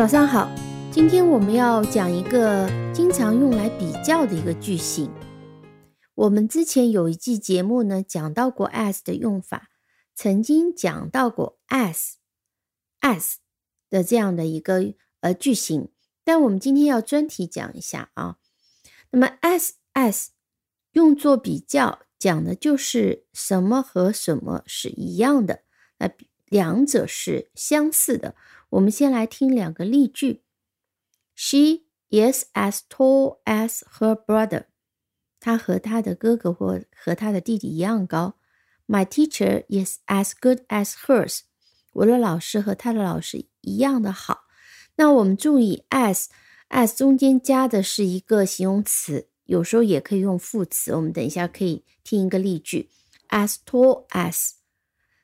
早上好，今天我们要讲一个经常用来比较的一个句型。我们之前有一季节目呢，讲到过 as 的用法，曾经讲到过 as as 的这样的一个呃句型，但我们今天要专题讲一下啊。那么 as as 用作比较，讲的就是什么和什么是一样的，那两者是相似的。我们先来听两个例句。She is as tall as her brother。她和她的哥哥或和她的弟弟一样高。My teacher is as good as hers。我的老师和他的老师一样的好。那我们注意，as as 中间加的是一个形容词，有时候也可以用副词。我们等一下可以听一个例句：as tall as。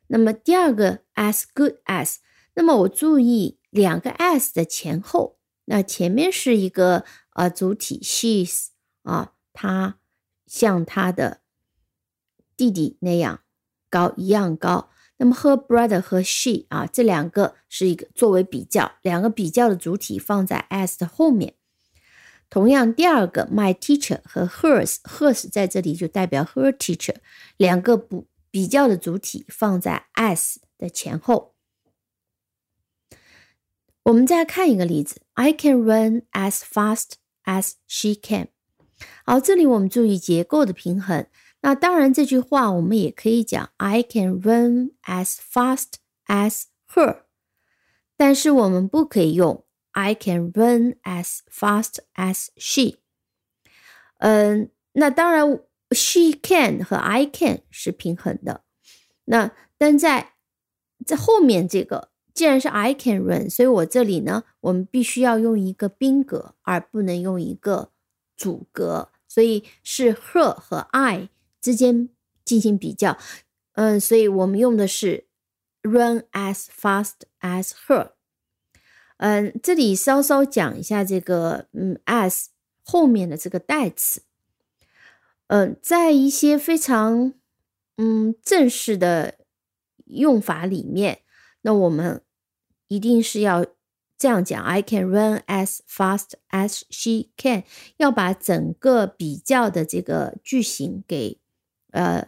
那么第二个，as good as。那么我注意两个 s 的前后，那前面是一个呃主体 she's 啊，她像她的弟弟那样高一样高。那么 her brother 和 she 啊，这两个是一个作为比较，两个比较的主体放在 s 的后面。同样，第二个 my teacher 和 hers，hers 在这里就代表 her teacher，两个不比较的主体放在 s 的前后。我们再看一个例子，I can run as fast as she can。好，这里我们注意结构的平衡。那当然，这句话我们也可以讲 I can run as fast as her，但是我们不可以用 I can run as fast as she。嗯，那当然，she can 和 I can 是平衡的。那但在在后面这个。既然是 I can run，所以我这里呢，我们必须要用一个宾格，而不能用一个主格，所以是 her 和 I 之间进行比较。嗯，所以我们用的是 run as fast as her。嗯，这里稍稍讲一下这个嗯 as 后面的这个代词。嗯，在一些非常嗯正式的用法里面，那我们。一定是要这样讲，I can run as fast as she can，要把整个比较的这个句型给呃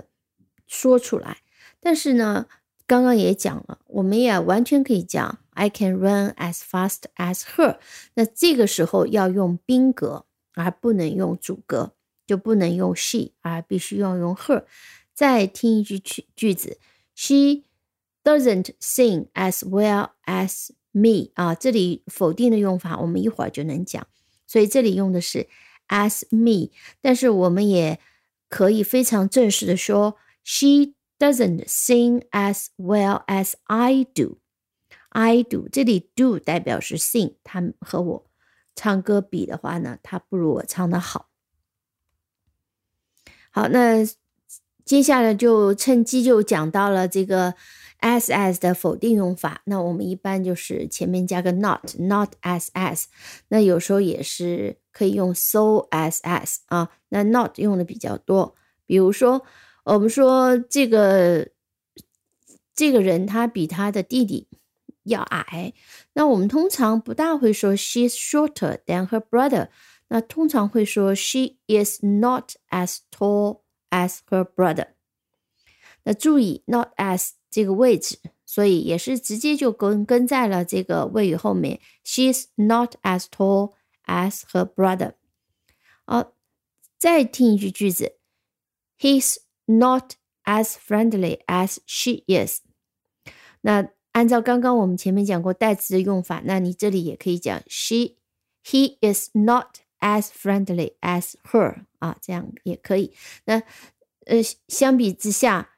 说出来。但是呢，刚刚也讲了，我们也完全可以讲 I can run as fast as her。那这个时候要用宾格，而不能用主格，就不能用 she，而必须要用 her。再听一句句句子，She。Doesn't sing as well as me 啊，这里否定的用法我们一会儿就能讲，所以这里用的是 as me，但是我们也可以非常正式的说，She doesn't sing as well as I do。I do 这里 do 代表是 sing，他和我唱歌比的话呢，他不如我唱的好。好，那接下来就趁机就讲到了这个。As as 的否定用法，那我们一般就是前面加个 not，not as as。那有时候也是可以用 so as as 啊。那 not 用的比较多，比如说我们说这个这个人他比他的弟弟要矮，那我们通常不大会说 she's shorter than her brother，那通常会说 she is not as tall as her brother。那注意 not as。这个位置，所以也是直接就跟跟在了这个谓语后面。She's not as tall as her brother。好，再听一句句子：He's not as friendly as she is。那按照刚刚我们前面讲过代词的用法，那你这里也可以讲 She he is not as friendly as her 啊，这样也可以。那呃，相比之下。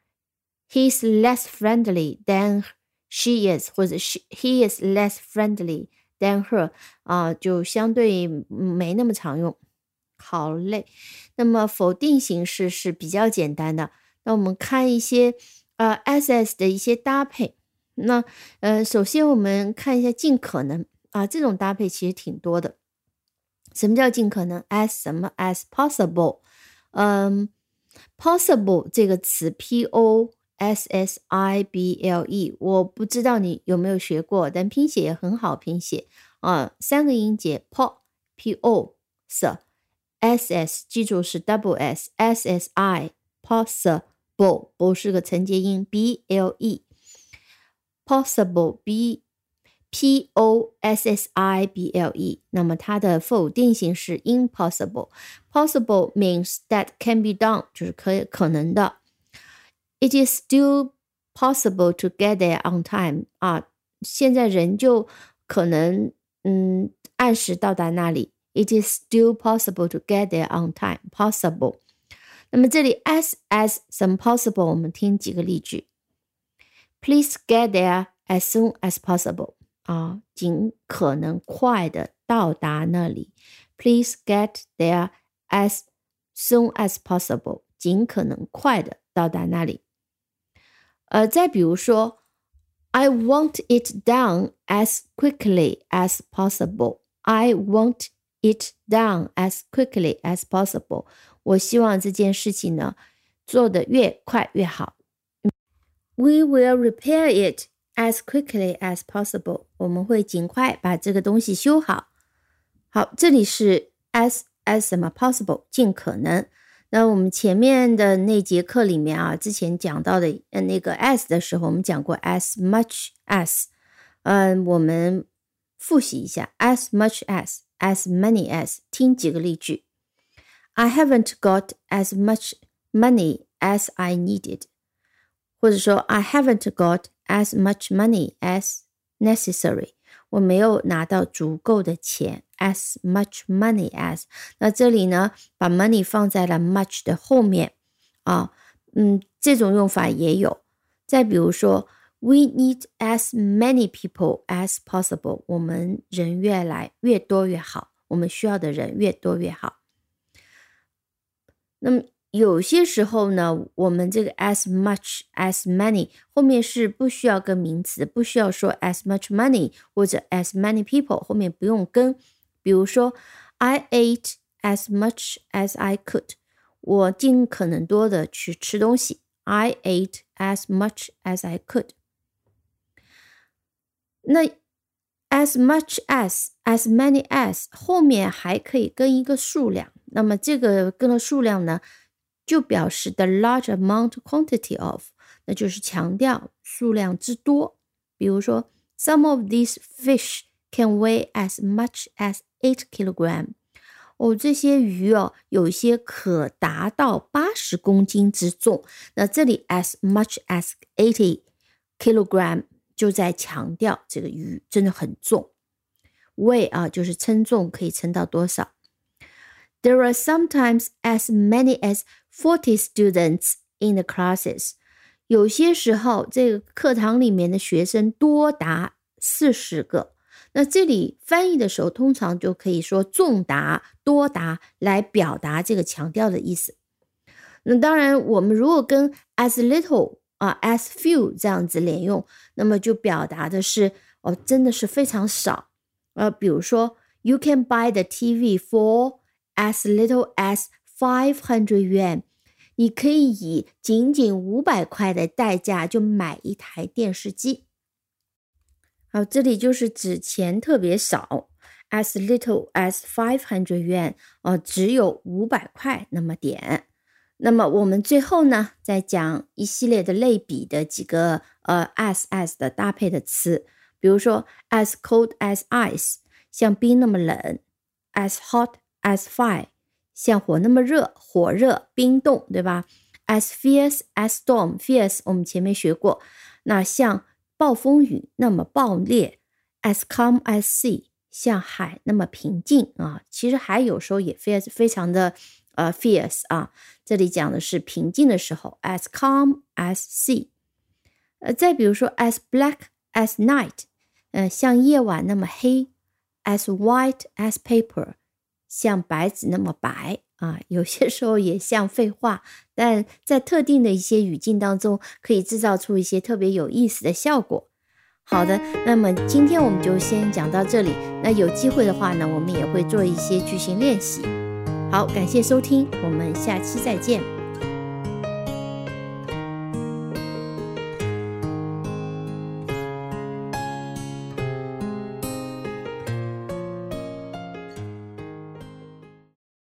He's less friendly than she is，或者 she he is less friendly than her 啊，就相对没那么常用。好嘞，那么否定形式是比较简单的。那我们看一些呃 ss 的一些搭配。那呃，首先我们看一下尽可能啊，这种搭配其实挺多的。什么叫尽可能？as 什么？as possible。嗯，possible 这个词，p o S S I B L E，我不知道你有没有学过，但拼写也很好拼写啊，三个音节 po p o s s s，记住是 double s s s i possible，不是个承接音 b l e possible b p o s s i b l e，那么它的否定形式 impossible。possible means that can be done，就是可可能的。 It is still possible to get there on time 啊，现在仍旧可能嗯按时到达那里。It is still possible to get there on time. Possible。那么这里 as as some possible，我们听几个例句。Please get there as soon as possible 啊，尽可能快的到达那里。Please get there as soon as possible，尽可能快的到达那里。 呃，再比如说，I want it done as quickly as possible. I want it done as quickly as possible. 我希望这件事情呢做得越快越好。We will repair it as quickly as possible. 我们会尽快把这个东西修好。好，这里是 as as 什么 possible，尽可能。那我们前面的那节课里面啊，之前讲到的呃那个 as 的时候，我们讲过 as much as，嗯，我们复习一下 as much as，as many as，听几个例句。I haven't got as much money as I needed，或者说 I haven't got as much money as necessary， 我没有拿到足够的钱。as much money as，那这里呢，把 money 放在了 much 的后面啊，嗯，这种用法也有。再比如说，we need as many people as possible，我们人越来越多越好，我们需要的人越多越好。那么有些时候呢，我们这个 as much as many 后面是不需要跟名词，不需要说 as much money 或者 as many people，后面不用跟。比如说，I ate as much as I could，我尽可能多的去吃东西。I ate as much as I could。那 as much as as many as 后面还可以跟一个数量，那么这个跟了数量呢，就表示 the large amount quantity of，那就是强调数量之多。比如说，some of these fish can weigh as much as eight kilogram。哦，这些鱼哦，有些可达到八十公斤之重。那这里 as much as eighty kilogram 就在强调这个鱼真的很重。weigh 啊，就是称重可以称到多少。There are sometimes as many as forty students in the classes。有些时候，这个课堂里面的学生多达四十个。那这里翻译的时候，通常就可以说重达、多达来表达这个强调的意思。那当然，我们如果跟 as little 啊、as few 这样子连用，那么就表达的是哦，真的是非常少。呃，比如说，You can buy the TV for as little as five hundred yuan。你可以以仅仅五百块的代价就买一台电视机。好，这里就是指钱特别少，as little as five hundred yuan，哦，只有五百块那么点。那么我们最后呢，再讲一系列的类比的几个呃 as as 的搭配的词，比如说 as cold as ice，像冰那么冷；as hot as fire，像火那么热，火热冰冻，对吧？as fierce as storm，fierce 我们前面学过，那像。暴风雨那么暴烈，as calm as sea，像海那么平静啊。其实海有时候也非非常的呃 fierce 啊。这里讲的是平静的时候，as calm as sea。呃，再比如说，as black as night，呃，像夜晚那么黑；as white as paper，像白纸那么白。啊，有些时候也像废话，但在特定的一些语境当中，可以制造出一些特别有意思的效果。好的，那么今天我们就先讲到这里。那有机会的话呢，我们也会做一些句型练习。好，感谢收听，我们下期再见。